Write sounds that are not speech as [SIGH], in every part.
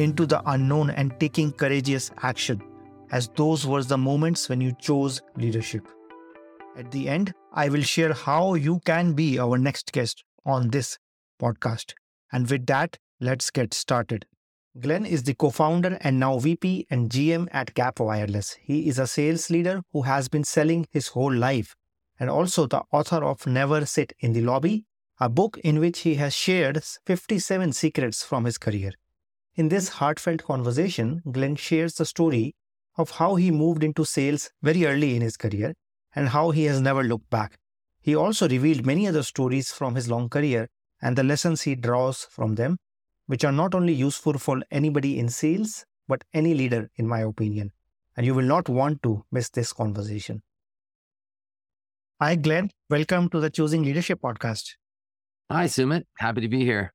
into the unknown and taking courageous action, as those were the moments when you chose leadership. At the end, I will share how you can be our next guest on this podcast. And with that, let's get started. Glenn is the co founder and now VP and GM at Gap Wireless. He is a sales leader who has been selling his whole life and also the author of Never Sit in the Lobby, a book in which he has shared 57 secrets from his career. In this heartfelt conversation, Glenn shares the story of how he moved into sales very early in his career and how he has never looked back. He also revealed many other stories from his long career and the lessons he draws from them which are not only useful for anybody in sales, but any leader, in my opinion. And you will not want to miss this conversation. Hi, Glenn. Welcome to the Choosing Leadership podcast. Hi, Sumit. Happy to be here.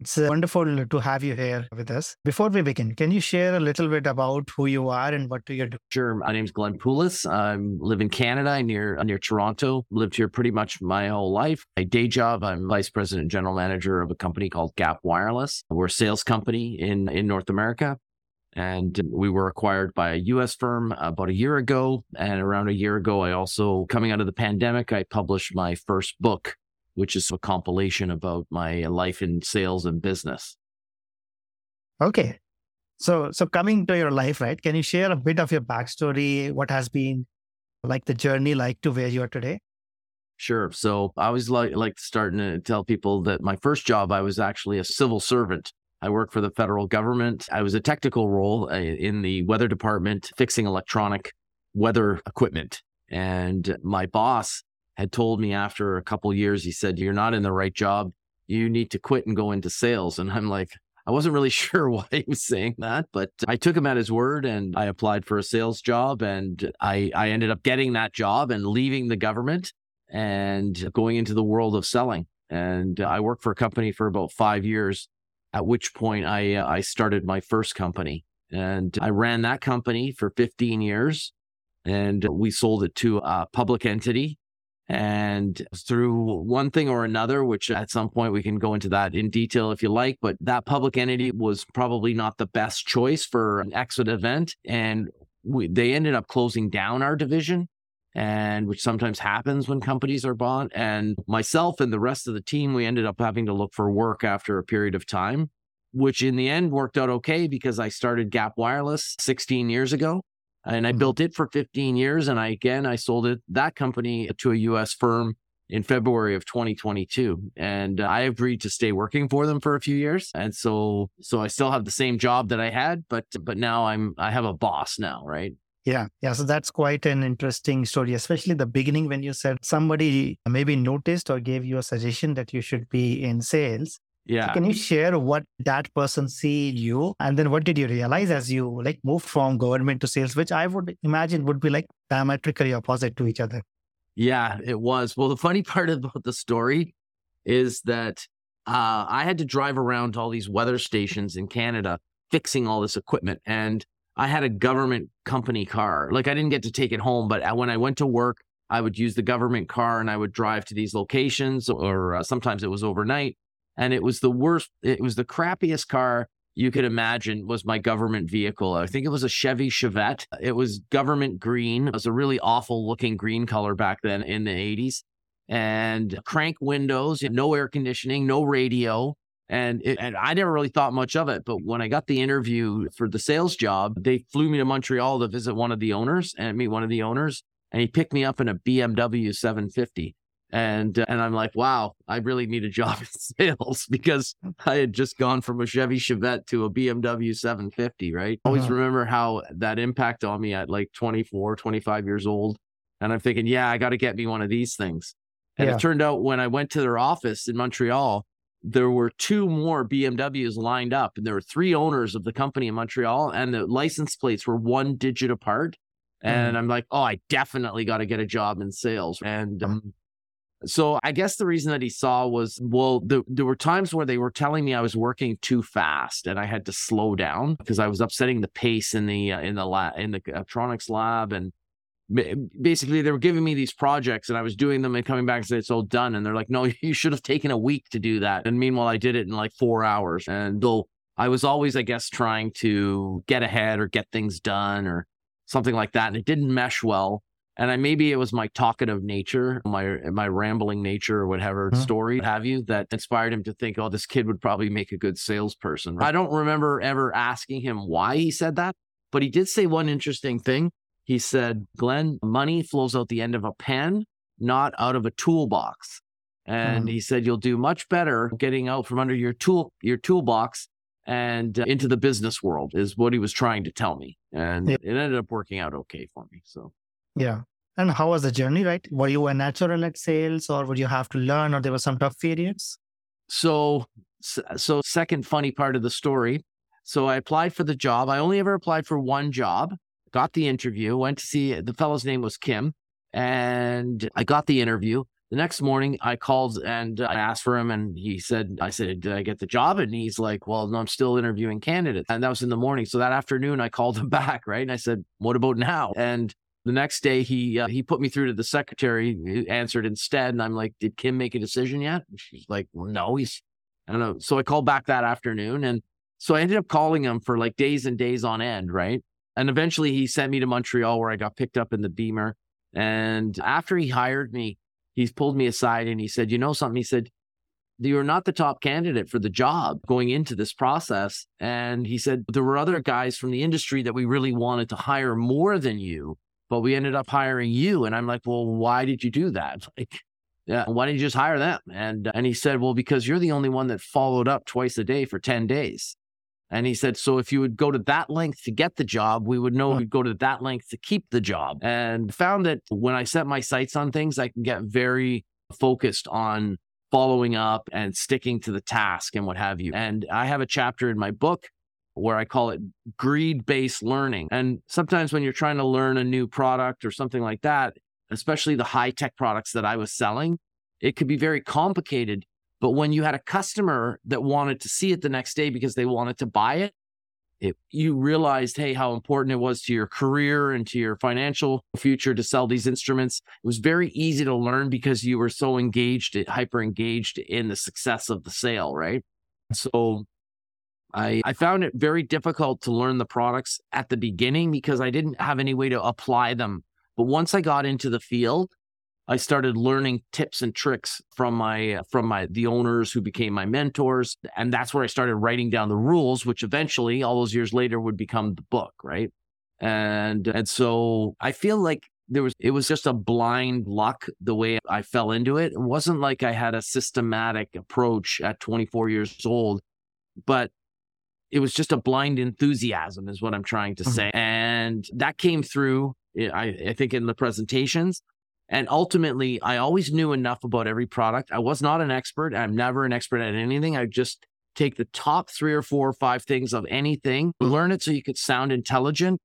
It's uh, wonderful to have you here with us. Before we begin, can you share a little bit about who you are and what do you do? Sure. My name's Glenn Poulos. I live in Canada near near Toronto. Lived here pretty much my whole life. My day job, I'm vice president and general manager of a company called Gap Wireless. We're a sales company in in North America. And we were acquired by a US firm about a year ago. And around a year ago, I also, coming out of the pandemic, I published my first book which is a compilation about my life in sales and business. Okay. So, so coming to your life, right? Can you share a bit of your backstory? What has been like the journey like to where you are today? Sure. So I always like like starting to tell people that my first job, I was actually a civil servant. I worked for the federal government. I was a technical role uh, in the weather department, fixing electronic weather equipment. And my boss had told me after a couple years, he said, You're not in the right job. You need to quit and go into sales. And I'm like, I wasn't really [LAUGHS] sure why he was saying that, but I took him at his word and I applied for a sales job and I, I ended up getting that job and leaving the government and going into the world of selling. And I worked for a company for about five years, at which point I, uh, I started my first company. And I ran that company for 15 years and we sold it to a public entity and through one thing or another, which at some point we can go into that in detail if you like, but that public entity was probably not the best choice for an exit event. And we, they ended up closing down our division and which sometimes happens when companies are bought. And myself and the rest of the team, we ended up having to look for work after a period of time, which in the end worked out okay because I started Gap Wireless 16 years ago and I built it for 15 years. And I, again, I sold it, that company to a US firm in February of 2022. And I agreed to stay working for them for a few years. And so, so I still have the same job that I had, but, but now I'm, I have a boss now, right? Yeah. Yeah. So that's quite an interesting story, especially the beginning when you said somebody maybe noticed or gave you a suggestion that you should be in sales. Yeah. So can you share what that person see in you? And then what did you realize as you like moved from government to sales, which I would imagine would be like diametrically opposite to each other? Yeah, it was. Well, the funny [LAUGHS] part about the story is that uh, I had to drive around all these weather stations in Canada fixing all this equipment. And I had a government company car. Like I didn't get to take it home, but when I went to work, I would use the government car and I would drive to these locations, or uh, sometimes it was overnight. And it was the worst, it was the crappiest car you could imagine was my government vehicle. I think it was a Chevy Chevette. It was government green. It was a really awful looking green color back then in the 80s. And crank windows, no air conditioning, no radio. And, it, and I never really thought much of it. But when I got the interview for the sales job, they flew me to Montreal to visit one of the owners and meet one of the owners. And he picked me up in a BMW 750. And uh, and I'm like, wow, I really need a job [LAUGHS] in sales because I had just gone from a Chevy Chevette to a BMW 750, right? Uh-huh. Always remember how that impact on me at like 24, 25 years old. And I'm thinking, yeah, I got to get me one of these things. And yeah. it turned out when I went to their office in Montreal, there were two more BMWs lined up, and there were three owners of the company in Montreal, and the license plates were one digit apart. And mm. I'm like, oh, I definitely got to get a job in sales. And um, so I guess the reason that he saw was, well, the, there were times where they were telling me I was working too fast, and I had to slow down because I was upsetting the pace in the uh, in the lab in the electronics lab, and basically they were giving me these projects and I was doing them and coming back and saying it's all done. And they're like, no, [LAUGHS] you should have taken a week to do that. And meanwhile, I did it in like four hours. And though I was always, I guess, trying to get ahead or get things done or something like that. And it didn't mesh well. And I, maybe it was my talkative nature, my my rambling nature, or whatever huh? story have you that inspired him to think, oh, this kid would probably make a good salesperson. I don't remember ever asking him why he said that, but he did say one interesting thing. He said, Glenn, money flows out the end of a pen, not out of a toolbox. And mm. he said, you'll do much better getting out from under your tool, your toolbox and uh, into the business world is what he was trying to tell me. And yeah. it ended up working out okay for me. So, yeah. And how was the journey, right? Were you a natural at sales or would you have to learn or there were some tough periods? So, so second funny part of the story. So I applied for the job. I only ever applied for one job got the interview, went to see the fellow's name was Kim, and I got the interview. The next morning, I called and I asked for him, and he said, "I said, did I get the job?" And he's like, "Well, no, I'm still interviewing candidates." And that was in the morning. So that afternoon, I called him [LAUGHS] back, right? And I said, "What about now?" And the next day, he uh, he put me through to the secretary, answered instead, and I'm like, "Did Kim make a decision yet?" And she's like, well, "No, he's I don't know." So I called back that afternoon, and so I ended up calling him for like days and days on end, right? And eventually he sent me to Montreal where I got picked up in the Beamer. And after he hired me, he's pulled me aside and he said, You know something? He said, You're not the top candidate for the job going into this process. And he said, There were other guys from the industry that we really wanted to hire more than you, but we ended up hiring you. And I'm like, Well, why did you do that? Like, yeah, why didn't you just hire them? And uh, and he said, Well, because you're the only one that followed up twice a day for 10 days. And he said, so if you would go to that length to get the job, we would know uh-huh. you'd go to that length to keep the job. And found that when I set my sights on things, I can get very focused on following up and sticking to the task and what have you. And I have a chapter in my book where I call it greed based learning. And sometimes when you're trying to learn a new product or something like that, especially the high tech products that I was selling, it could be very complicated but when you had a customer that wanted to see it the next day because they wanted to buy it, it, you realized, hey, how important it was to your career and to your financial future to sell these instruments. It was very easy to learn because you were so engaged, hyper engaged in the success of the sale, right? So I, I found it very difficult to learn the products at the beginning because I didn't have any way to apply them. But once I got into the field, I started learning tips and tricks from my uh, from my the owners who became my mentors and that's where I started writing down the rules which eventually all those years later would become the book, right? And and so I feel like there was it was just a blind luck the way I fell into it. It wasn't like I had a systematic approach at 24 years old, but it was just a blind enthusiasm is what I'm trying to mm-hmm. say. And that came through I, I think in the presentations and ultimately, I always knew enough about every product. I was not an expert. I'm never an expert at anything. I just take the top three or four or five things of anything, learn it so you could sound intelligent.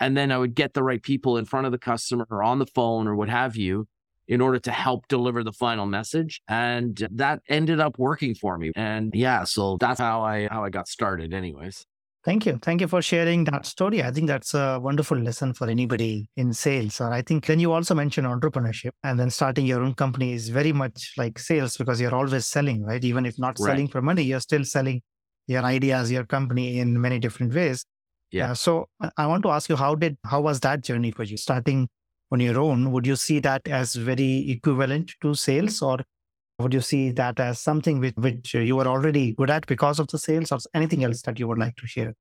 And then I would get the right people in front of the customer or on the phone or what have you in order to help deliver the final message. And that ended up working for me. And yeah, so that's how I how I got started anyways. Thank you. Thank you for sharing that story. I think that's a wonderful lesson for anybody in sales. Or I think then you also mentioned entrepreneurship and then starting your own company is very much like sales because you're always selling, right? Even if not Right. selling for money, you're still selling your ideas, your company in many different ways. Yeah. Uh, so I- I want to ask you, how did, how was that journey for you? Starting on your own, would you see that as very equivalent to sales or would you see that as something which, which you were already good at because of the sales or anything else that you would like to share?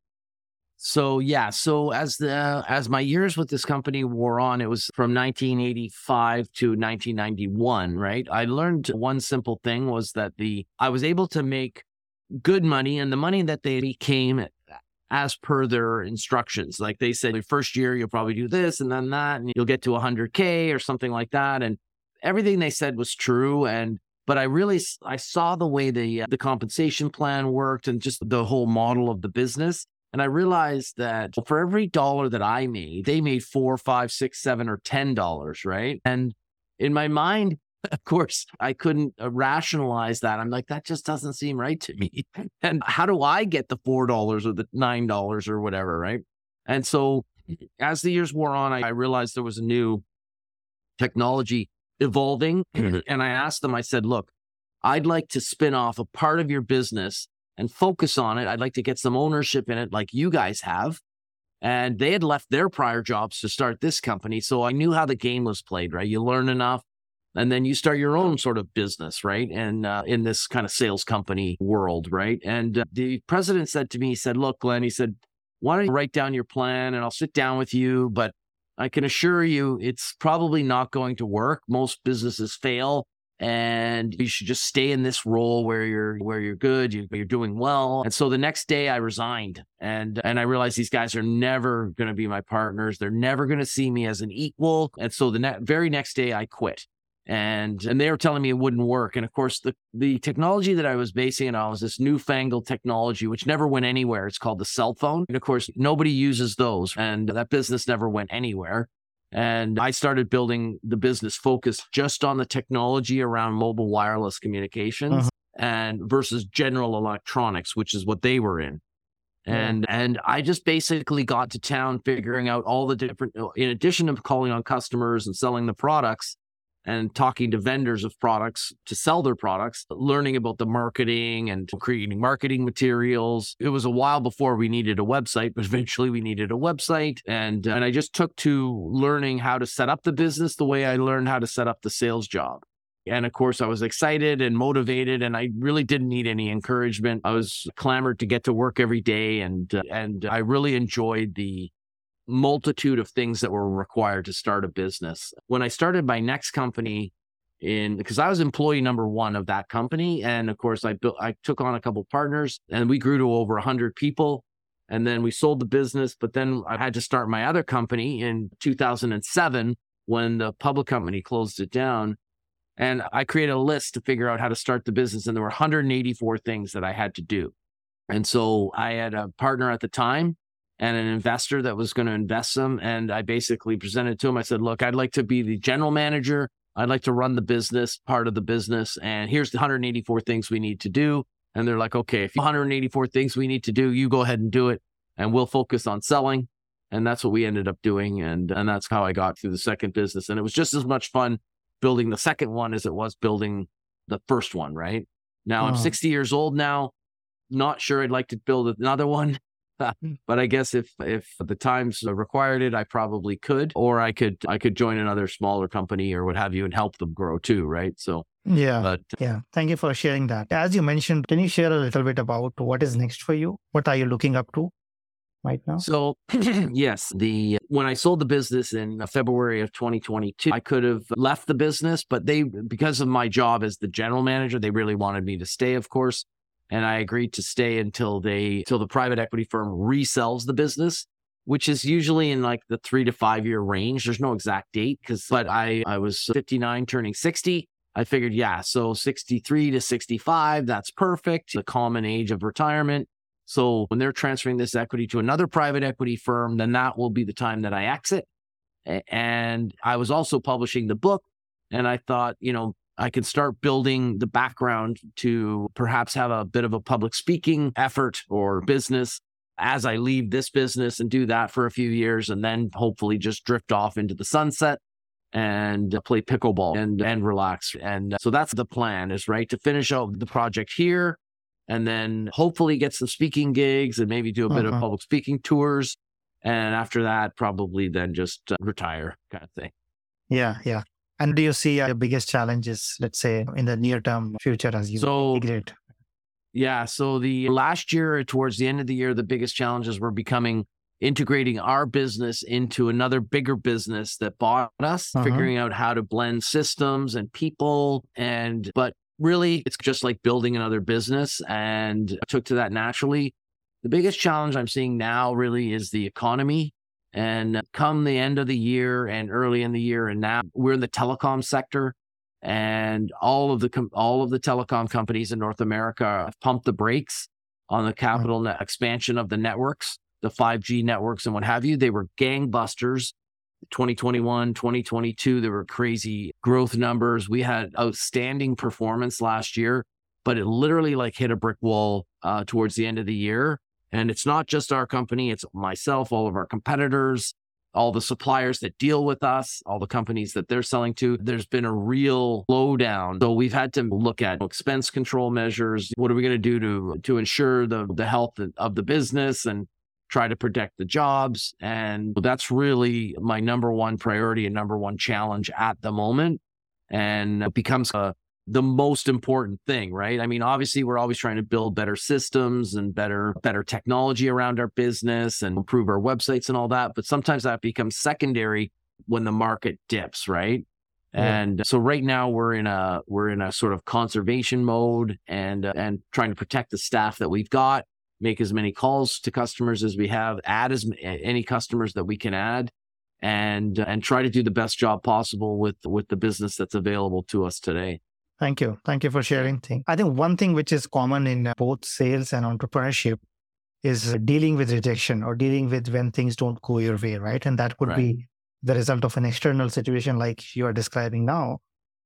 So yeah, so as the as my years with this company wore on, it was from 1985 to 1991, right? I learned one simple thing was that the I was able to make good money and the money that they became as per their instructions. Like they said, the first year you'll probably do this and then that, and you'll get to 100k or something like that. And everything they said was true. And but I really I saw the way the uh, the compensation plan worked and just the whole model of the business. And I realized that for every dollar that I made, they made four, five, six, seven, or ten dollars, right? And in my mind, [LAUGHS] of course, I couldn't uh, rationalize that. I'm like, that just doesn't seem right to me. [LAUGHS] And how do I get the four dollars or the nine dollars or whatever, right? And so as the years wore on, I, I realized there was a new technology evolving. [CLEARS THROAT] and I asked them, I said, look, I'd like to spin off a part of your business and focus on it. I'd like to get some ownership in it, like you guys have. And they had left their prior jobs to start this company. So I knew how the game was played, right? You learn enough and then you start your own sort of business, right? And uh, in this kind of sales company world, right? And uh, the president said to me, he said, look, Glenn, he said, why don't you write down your plan and I'll sit down with you, but I can assure you it's probably not going to work. Most businesses fail and you should just stay in this role where you're where you're good, you, you're doing well. And so the next day I resigned and and I realized these guys are never going to be my partners. They're never going to see me as an equal. And so the ne- very next day I quit. And and they were telling me it wouldn't work. And of course the the technology that I was basing it on was this newfangled technology which never went anywhere. It's called the cell phone. And of course nobody uses those and that business never went anywhere. And I started building the business focused just on the technology around mobile wireless communications Mhm. and versus general electronics, which is what they were in. Yeah. And and I just basically got to town figuring out all the different in addition of calling on customers and selling the products and talking to vendors of products to sell their products, learning about the marketing and creating marketing materials. It was a while before we needed a website, but eventually we needed a website. And, and I just took to learning how to set up the business the way I learned how to set up the sales job. And of course, I was excited and motivated, and I really didn't need any encouragement. I was clamored to get to work every day, and uh, and I really enjoyed the multitude of things that were required to start a business. When I started my next company in because I was employee number 1 of that company and of course I built I took on a couple partners and we grew to over 100 people and then we sold the business but then I had to start my other company in 2007 when the public company closed it down and I created a list to figure out how to start the business and there were 184 things that I had to do. And so I had a partner at the time and an investor that was going to invest some. And I basically presented to him. I said, look, I'd like to be the general manager. I'd like to run the business, part of the business. And here's the 184 things we need to do. And they're like, okay, if 184 things we need to do, you go ahead and do it. And we'll focus on selling. And that's what we ended up doing. And, and that's how I got through the second business. And it was just as much fun building the second one as it was building the first one, right? Now I'm 60 years old now. Not sure I'd like to build another one. [LAUGHS] but I guess if if the times required it, I probably could, or I could I could join another smaller company or what have you and help them grow too, right? So, Yeah. but uh, Yeah. Thank you for sharing that. As you mentioned, can you share a little bit about what is next for you? What are you looking up to right now? So, [CLEARS THROAT] yes, the when I sold the business in uh, February of 2022, I could have left the business, but they because of my job as the general manager, they really wanted me to stay, of course, and I agreed to stay until they till the private equity firm resells the business, which is usually in like the 3 to 5 year range. There's no exact date cuz but I I was 59 turning 60. I figured, yeah, so 63 to 65, that's perfect. The common age of retirement. So when they're transferring this equity to another private equity firm, then that will be the time that I exit. And I was also publishing the book. And I thought, you know, I could start building the background to perhaps have a bit of a public speaking effort or business. as I leave this business and do that for a few years and then hopefully just drift off into the sunset and play pickleball and, and relax. And so that's the plan is right to finish out the project here and then hopefully get some speaking gigs and maybe do a bit Uh-huh. of public speaking tours. And after that, probably then just uh, retire kind of thing. Yeah, yeah. And do you see uh, the biggest challenges, let's say, in the near term future as you So integrate? Yeah. So the last year, towards the end of the year, the biggest challenges were becoming integrating our business into another bigger business that bought us, Uh-huh. figuring out how to blend systems and people. And, but really, it's just like building another business and I took to that naturally. The biggest challenge I'm seeing now really is the economy. And come the end of the year and early in the year, and now we're in the telecom sector and all of the com- all of the telecom companies in North America have pumped the brakes on the capital net expansion of the networks, the 5G networks and what have you. They were gangbusters. 2021, 2022, there were crazy growth numbers. We had outstanding performance last year, but it literally like hit a brick wall uh, towards the end of the year. And it's not just our company, it's myself, all of our competitors, all the suppliers that deal with us, all the companies that they're selling to, there's been a real slowdown. So we've had to look at expense control measures. What are we going to do to to ensure the the health of the business and try to protect the jobs? And that's really my number one priority and number one challenge at the moment. And it becomes a the most important thing, right? I mean, obviously we're always trying to build better systems and better better technology around our business and improve our websites and all that, but sometimes that becomes secondary when the market dips, right? Yeah. And so right now we're in a we're in a sort of conservation mode and uh, and trying to protect the staff that we've got, make as many calls to customers as we have, add as m- any customers that we can add and and try to do the best job possible with with the business that's available to us today. Thank you. Thank you for sharing things. I think one thing which is common in uh, both sales and entrepreneurship is dealing with rejection or dealing with when things don't go your way, right? And that could Right. be the result of an external situation like you are describing now.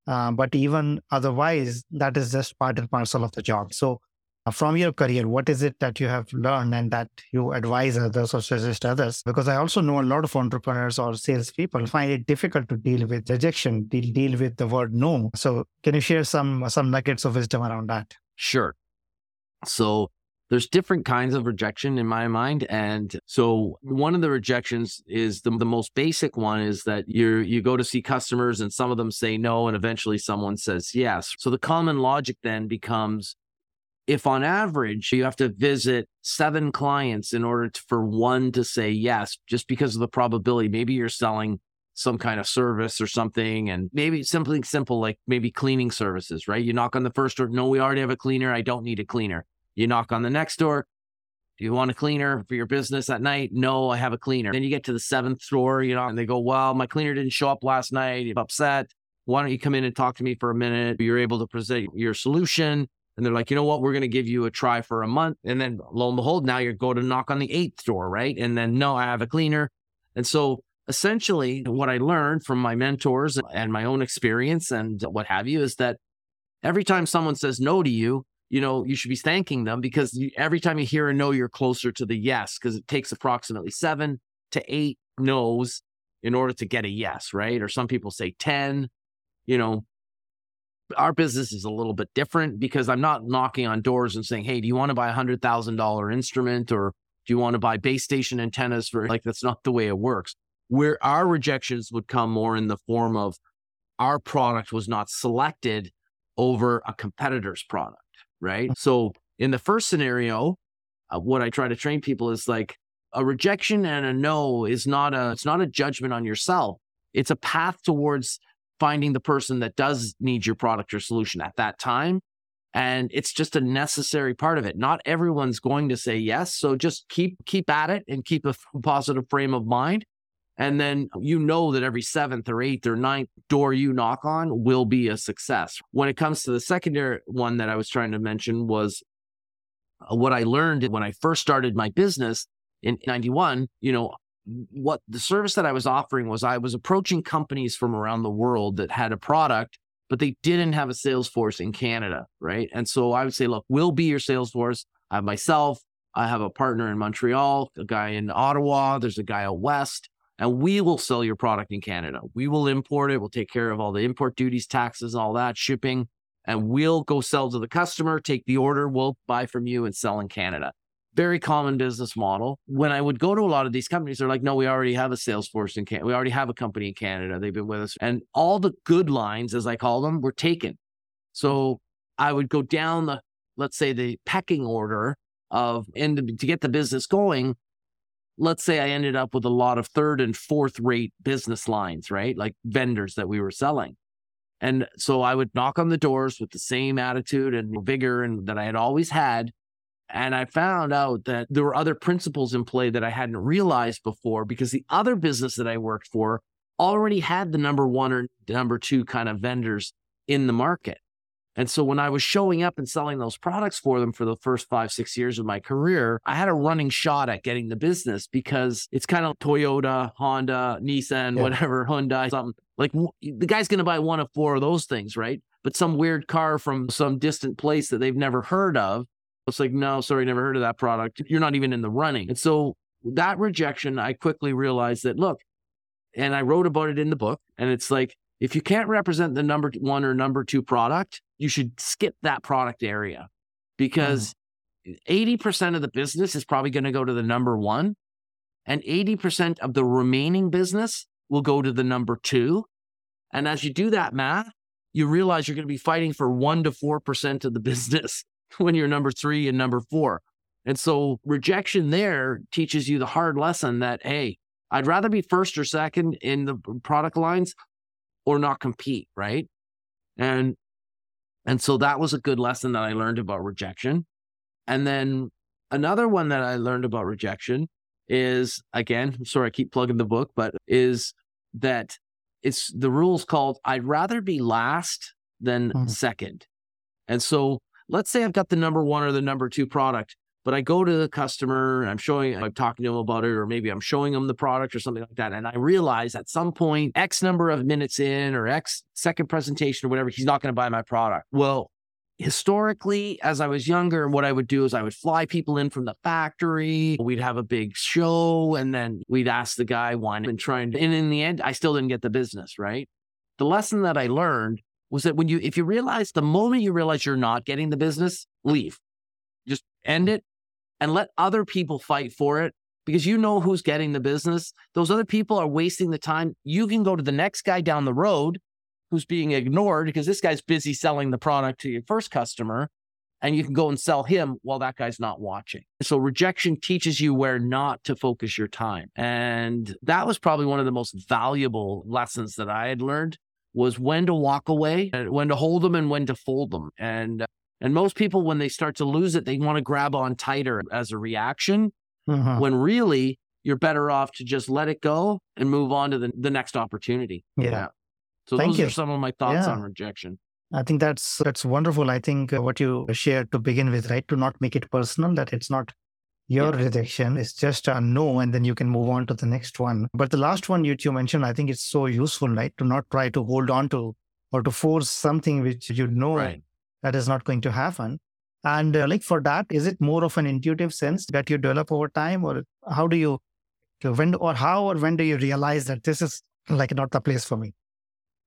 Uh, but even otherwise, that is just part and parcel of the job. So, Uh, from your career, what is it that you have learned and that you advise others or suggest others? Because I also know a lot of entrepreneurs or salespeople find it difficult to deal with rejection, deal, deal with the word no. So, can you share some some nuggets of wisdom around that? Sure. So there's different kinds of rejection in my mind. And so one of the rejections is the, the most basic one is that you you go to see customers and some of them say no and eventually someone says yes. So the common logic then becomes if on average you have to visit seven clients in order to, for one to say yes, just because of the probability, maybe you're selling some kind of service or something, and maybe something simple like maybe cleaning services, right? You knock on the first door, no, we already have a cleaner. I don't need a cleaner. You knock on the next door. Do you want a cleaner for your business at night? No, I have a cleaner. Then you get to the seventh door, you know, and they go, well, my cleaner didn't show up last night. I'm upset. Why don't you come in and talk to me for a minute? You're able to present your solution. And they're like, you know what? We're going to give you a try for a month. And then lo and behold, now you're going to knock on the eighth door, right? And then, no, I have a cleaner. And so essentially, what I learned from my mentors and my own experience and what have you is that every time someone says no to you, you know, you should be thanking them because you, every time you hear a no, you're closer to the yes because it takes approximately seven to eight no's in order to get a yes, right? Or some people say 10, you know, our business is a little bit different because I'm not knocking on doors and saying, Hey, do you want to buy a hundred thousand dollar instrument or do you want to buy base station antennas for like that's not the way it works. Where our rejections would come more in the form of our product was not selected over a competitor's product, right? So in the first scenario, uh, what I try to train people is like a rejection and a no is not a it's not a judgment on yourself. It's a path towards finding the person that does need your product or solution at that time. And it's just a necessary part of it. Not everyone's going to say yes. So just keep keep at it and keep a positive frame of mind. And then you know that every seventh or eighth or ninth door you knock on will be a success. When it comes to the secondary one that I was trying to mention was uh, what I learned when I first started my business in 91, you know, what the service that I was offering was I was approaching companies from around the world that had a product, but they didn't have a sales force in Canada, right? And so I would say, look, we'll be your sales force. I have myself, I have a partner in Montreal, a guy in Ottawa, there's a guy out west, and we will sell your product in Canada. We will import it, we'll take care of all the import duties, taxes, all that, shipping, and we'll go sell to the customer, take the order, we'll buy from you and sell in Canada. Very common business model. When I would go to a lot of these companies, they're like, no, we already have a sales force in Canada. We already have a company in Canada. They've been with us. And all the good lines, as I call them, were taken. So I would go down the, let's say, the pecking order of, and to get the business going, let's say I ended up with a lot of third and fourth rate business lines, right? Like vendors that we were selling. And so I would knock on the doors with the same attitude and vigor and that I had always had. And I found out that there were other principles in play that I hadn't realized before because the other business that I worked for already had the number one or number two kind of vendors in the market. And so when I was showing up and selling those products for them for the first five, six years of my career, I had a running shot at getting the business because it's kind of Toyota, Honda, Nissan, yeah. whatever, [LAUGHS] Hyundai, something like the guy's going to buy one of four of those things, right? But some weird car from some distant place that they've never heard of it's like, no, sorry, never heard of that product. You're not even in the running. And so that rejection, I quickly realized that, look, and I wrote about it in the book. And it's like, if you can't represent the number one or number two product, you should skip that product area because mm. 80% of the business is probably going to go to the number one. And 80% of the remaining business will go to the number two. And as you do that math, you realize you're going to be fighting for one to 4% of the [LAUGHS] business [LAUGHS] when you're number three and number four. And so rejection there teaches you the hard lesson that, hey, I'd rather be first or second in the product lines or not compete, right? And and so that was a good lesson that I learned about rejection. And then another one that I learned about rejection is again, sorry, I keep plugging the book, but is that it's the rules called I'd rather be last than mm-hmm. second. And so let's say I've got the number one or the number two product, but I go to the customer and I'm showing, I'm talking to them about it, or maybe I'm showing them the product or something like that. And I realize at some point, X number of minutes in or X second presentation or whatever, he's not going to buy my product. Well, historically, as I was younger, what I would do is I would fly people in from the factory. We'd have a big show and then we'd ask the guy why and try and, and in the end, I still didn't get the business, right? The lesson that I learned was that when you, if you realize the moment you realize you're not getting the business, leave. Just end it and let other people fight for it because you know who's getting the business. Those other people are wasting the time. You can go to the next guy down the road who's being ignored because this guy's busy selling the product to your first customer and you can go and sell him while that guy's not watching. So rejection teaches you where not to focus your time. And that was probably one of the most valuable lessons that I had learned was when to walk away, when to hold them and when to fold them. And and most people when they start to lose it, they want to grab on tighter as a reaction. Mm-hmm. When really you're better off to just let it go and move on to the, the next opportunity. Yeah. yeah. So Thank those you. are some of my thoughts yeah. on rejection. I think that's that's wonderful. I think uh, what you shared to begin with, right? To not make it personal, that it's not your yeah. rejection is just a no and then you can move on to the next one. But the last one you, you mentioned i think it's so useful right? To not try to hold on to or to force something which you know right. that is not going to happen. And uh, like for that is it more of an intuitive sense that you develop over time or how do you when or how or when do you realize that this is like not the place for me?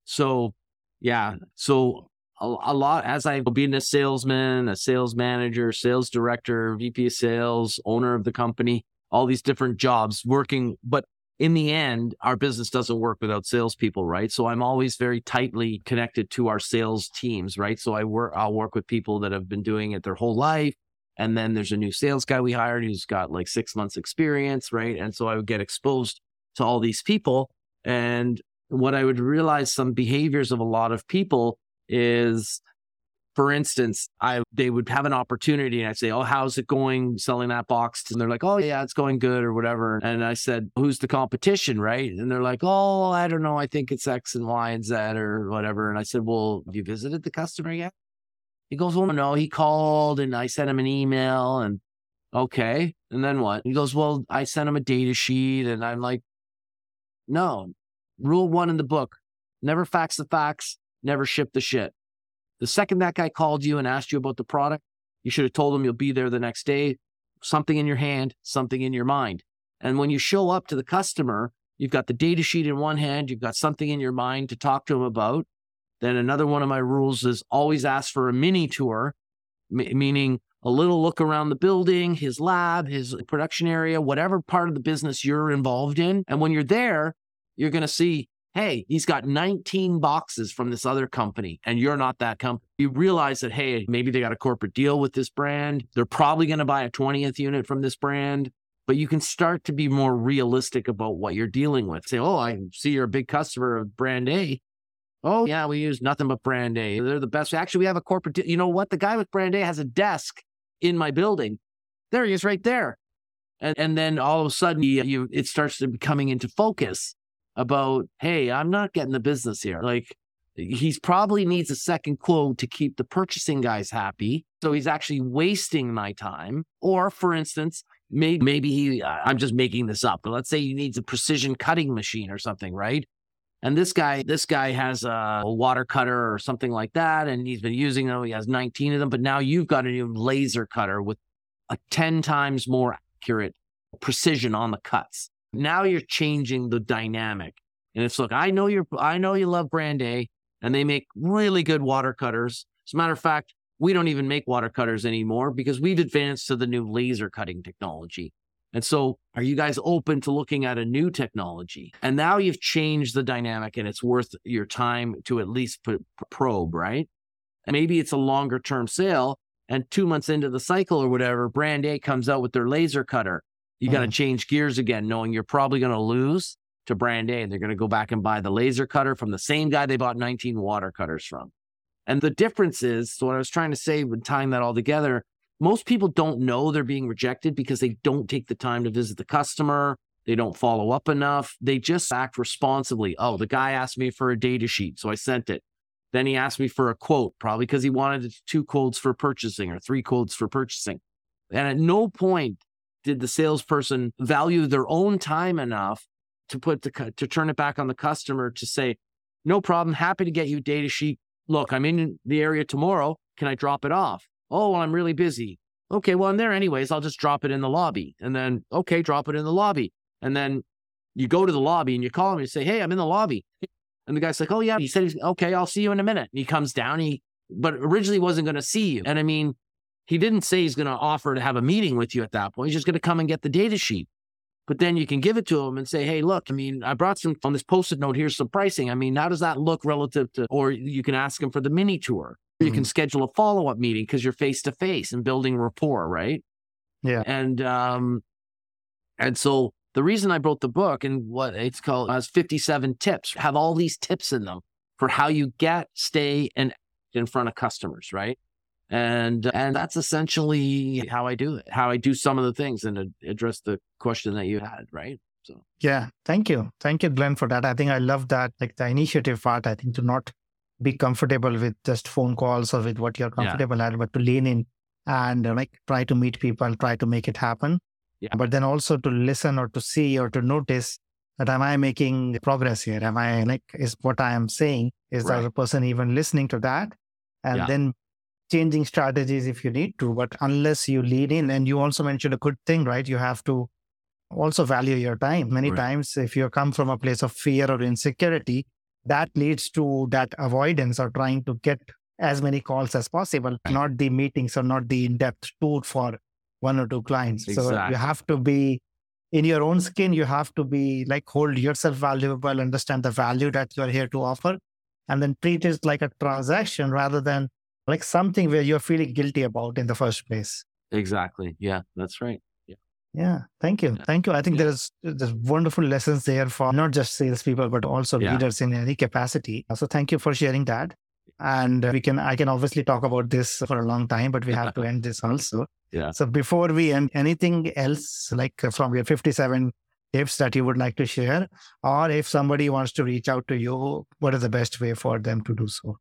So yeah. So a, lot as I being a salesman, a sales manager, sales director, VP of sales, owner of the company, all these different jobs working. But in the end, our business doesn't work without salespeople, right? So I'm always very tightly connected to our sales teams, right? So I work, I'll work with people that have been doing it their whole life. And then there's a new sales guy we hired who's got like six months experience, right? And so I would get exposed to all these people. And what I would realize some behaviors of a lot of people is for instance, I they would have an opportunity and I'd say, Oh, how's it going selling that box? And they're like, Oh yeah, it's going good or whatever. And I said, Who's the competition? Right. And they're like, Oh, I don't know. I think it's X and Y and Z or whatever. And I said, Well, have you visited the customer yet? He goes, Well, no, he called and I sent him an email and okay. And then what? He goes, Well, I sent him a data sheet and I'm like, No. Rule one in the book. Never fax the facts never ship the shit. The second that guy called you and asked you about the product, you should have told him you'll be there the next day. something in your hand, something in your mind. And when you show up to the customer, you've got the data sheet in one hand, you've got something in your mind to talk to them about. Then another one of my rules is always ask for a mini tour, m- meaning a little look around the building, his lab, his production area, whatever part of the business you're involved in. And when you're there, you're going to see, hey, he's got 19 boxes from this other company and you're not that company. You realize that, hey, maybe they got a corporate deal with this brand. They're probably going to buy a 20th unit from this brand. But you can start to be more realistic about what you're dealing with. Say, oh, I see you're a big customer of brand A. Oh, yeah, we use nothing but brand A. They're the best. Actually, we have a corporate deal. You know what? The guy with brand A has a desk in my building. There he is right there. And, and then all of a sudden you, you, it starts to be coming into focus about, hey, I'm not getting the business here. Like he's probably needs a second quote to keep the purchasing guys happy. So he's actually wasting my time. Or for instance, maybe, maybe he, I'm just making this up, but let's say he needs a precision cutting machine or something, right? And this guy, this guy has a water cutter or something like that, and he's been using them. He has 19 of them, but now you've got a new laser cutter with a 10 times more accurate precision on the cuts. Now you're changing the dynamic. And it's look, I know you're, I know you love Brand A, and they make really good water cutters. As a matter of fact, we don't even make water cutters anymore because we've advanced to the new laser cutting technology. And so, are you guys open to looking at a new technology? And now you've changed the dynamic and it's worth your time to at least probe, right? And maybe it's a longer term sale. And two months into the cycle or whatever, brand A comes out with their laser cutter. You got to mm-hmm. change gears again, knowing you're probably going to lose to brand A and they're going to go back and buy the laser cutter from the same guy they bought 19 water cutters from. And the difference is, so what I was trying to say when tying that all together most people don't know they're being rejected because they don't take the time to visit the customer. They don't follow up enough. They just act responsibly. Oh, the guy asked me for a data sheet, so I sent it. Then he asked me for a quote, probably because he wanted two quotes for purchasing or three quotes for purchasing. And at no point did the salesperson value their own time enough to put the to turn it back on the customer to say, "No problem, happy to get you data sheet. Look, I'm in the area tomorrow. Can I drop it off?" Oh, well, I'm really busy. Okay, well, I'm there anyways. I'll just drop it in the lobby. And then, okay, drop it in the lobby. And then you go to the lobby and you call him and you say, Hey, I'm in the lobby. And the guy's like, Oh, yeah. He said, Okay, I'll see you in a minute. And he comes down. He, but originally wasn't going to see you. And I mean, he didn't say he's going to offer to have a meeting with you at that point. He's just going to come and get the data sheet. But then you can give it to him and say, Hey, look, I mean, I brought some on this post it note. Here's some pricing. I mean, how does that look relative to, or you can ask him for the mini tour. You mm-hmm. can schedule a follow up meeting because you're face to face and building rapport, right? Yeah. And um, and so the reason I wrote the book and what it's called has 57 tips, have all these tips in them for how you get, stay, and in front of customers, right? And and that's essentially how I do it, how I do some of the things and address the question that you had, right? So yeah, thank you, thank you, Glenn, for that. I think I love that, like the initiative part. I think to not be comfortable with just phone calls or with what you're comfortable yeah. at, but to lean in and uh, like try to meet people, try to make it happen. Yeah. But then also to listen or to see or to notice that am I making progress here? Am I like is what I am saying? Is right. the other person even listening to that? And yeah. then changing strategies if you need to. But unless you lean in, and you also mentioned a good thing, right? You have to also value your time. Many right. times, if you come from a place of fear or insecurity, that leads to that avoidance or trying to get as many calls as possible, right. not the meetings or not the in-depth tour for one or two clients. Exactly. So you have to be in your own skin. You have to be like hold yourself valuable, understand the value that you're here to offer, and then treat it like a transaction rather than like something where you're feeling guilty about in the first place. Exactly. Yeah, that's right. Yeah, Yeah. thank you, thank you. I think yeah. there's there's wonderful lessons there for not just salespeople but also yeah. leaders in any capacity. So thank you for sharing that. And we can I can obviously talk about this for a long time, but we have to [LAUGHS] end this also. Yeah. So before we end, anything else like uh, from your 57 tips that you would like to share, or if somebody wants to reach out to you, what is the best way for them to do so?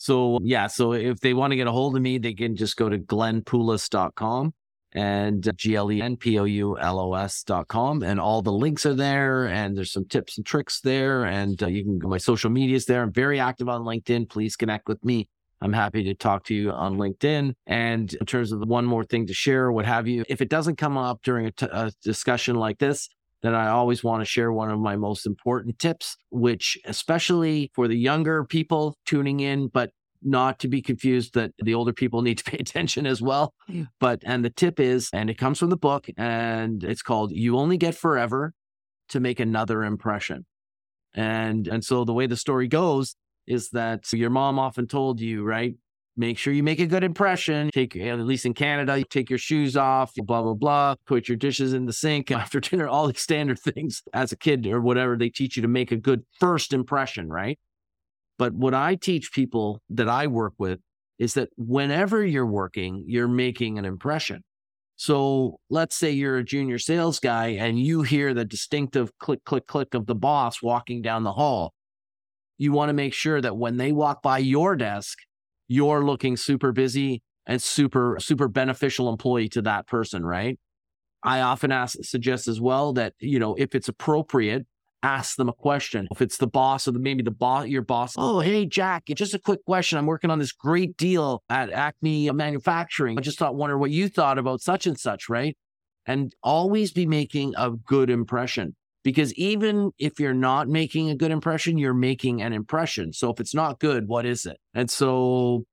So yeah, so if they want to get a hold of me, they can just go to glennpoulos.com and G-L-E-N-P-O-U-L-O-S dot com. And all the links are there and there's some tips and tricks there. And uh, you can go, my social medias there. I'm very active on LinkedIn. Please connect with me I'm happy to talk to you on LinkedIn. And in terms of one more thing to share, what have you, if it doesn't come up during a, t- a discussion like this, then I always want to share one of my most important tips, which especially for the younger people tuning in, but not to be confused that the older people need to pay [LAUGHS] attention as well. But, and the tip is, and it comes from the book and it's called You Only Get Forever to Make Another Impression. And, and so the way the story goes is that your mom often told you, right? Make sure you make a good impression. Take, your, at least in Canada, you take your shoes off, blah, blah, blah. Put your dishes in the sink [LAUGHS] after dinner, all the standard things as a kid or whatever. They teach you to make a good first impression, right? But what I teach people that I work with is that whenever you're working, you're making an impression. So let's say you're a junior sales guy and you hear the distinctive click, click, click of the boss walking down the hall. You want to make sure that when they walk by your desk, you're looking super busy and super, super beneficial employee to that person, right? I often ask, suggest as well that, you know, if it's appropriate, ask them a question. If it's the boss or the, maybe the boss, your boss, oh, hey, Jack, just a quick question. I'm working on this great deal at Acme Manufacturing. I just thought, wonder what you thought about such and such, right? And always be making a good impression because even if you're not making a good impression, you're making an impression. So if it's not good, what is it? And so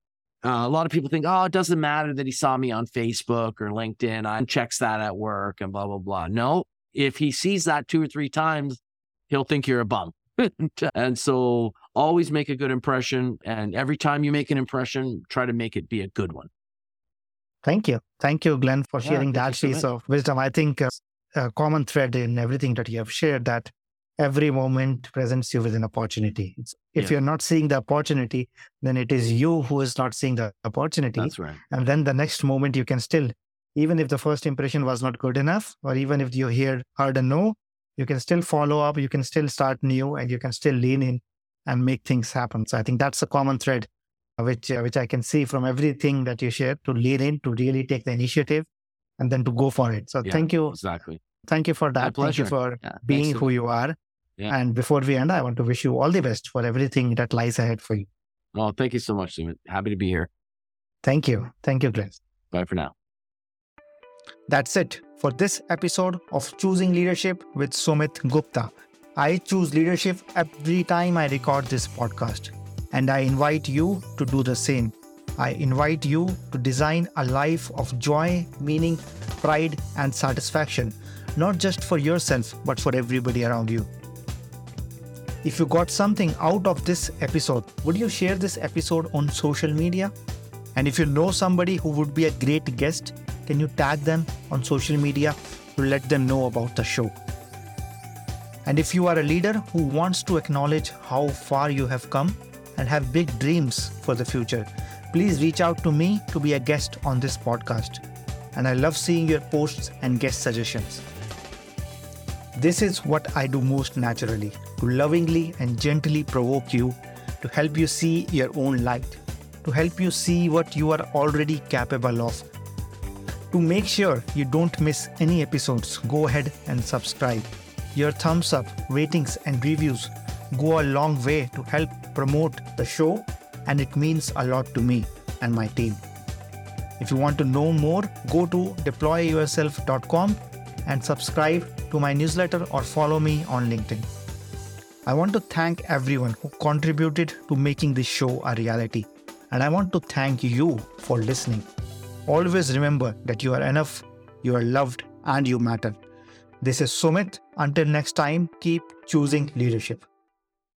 uh, a lot of people think, oh, it doesn't matter that he saw me on Facebook or LinkedIn. I checks that at work and blah, blah, blah. No, if he sees that two or three times, he'll think you're a bum. [LAUGHS] and so always make a good impression. And every time you make an impression, try to make it be a good one. Thank you. Thank you, Glenn, for sharing that piece so of wisdom. I think uh, a common thread in everything that you have shared that every moment presents you with an opportunity. It's, if yeah. you're not seeing the opportunity, then it is you who is not seeing the opportunity. That's right. And then the next moment you can still, even if the first impression was not good enough, or even if you hear heard a no, you can still follow up, you can still start new, and you can still lean in and make things happen. So I think that's a common thread, uh, which uh, which I can see from everything that you share to lean in, to really take the initiative, and then to go for it. So yeah, thank you. Exactly. Thank you for that. Thank you for yeah, being who you are. Yeah. And before we end, I want to wish you all the best for everything that lies ahead for you. Well, thank you so much, Sumit. Happy to be here. Thank you. Thank you, Glenn. Bye for now. That's it for this episode of Choosing Leadership with Sumit Gupta. I choose leadership every time I record this podcast, and I invite you to do the same. I invite you to design a life of joy, meaning, pride, and satisfaction, not just for yourself, but for everybody around you. If you got something out of this episode, would you share this episode on social media? And if you know somebody who would be a great guest, can you tag them on social media to let them know about the show? And if you are a leader who wants to acknowledge how far you have come and have big dreams for the future, please reach out to me to be a guest on this podcast. And I love seeing your posts and guest suggestions. This is what I do most naturally to lovingly and gently provoke you, to help you see your own light, to help you see what you are already capable of. To make sure you don't miss any episodes, go ahead and subscribe. Your thumbs up, ratings, and reviews go a long way to help promote the show, and it means a lot to me and my team. If you want to know more, go to deployyourself.com and subscribe to my newsletter or follow me on LinkedIn. I want to thank everyone who contributed to making this show a reality. And I want to thank you for listening. Always remember that you are enough, you are loved, and you matter. This is Sumit. Until next time, keep choosing leadership.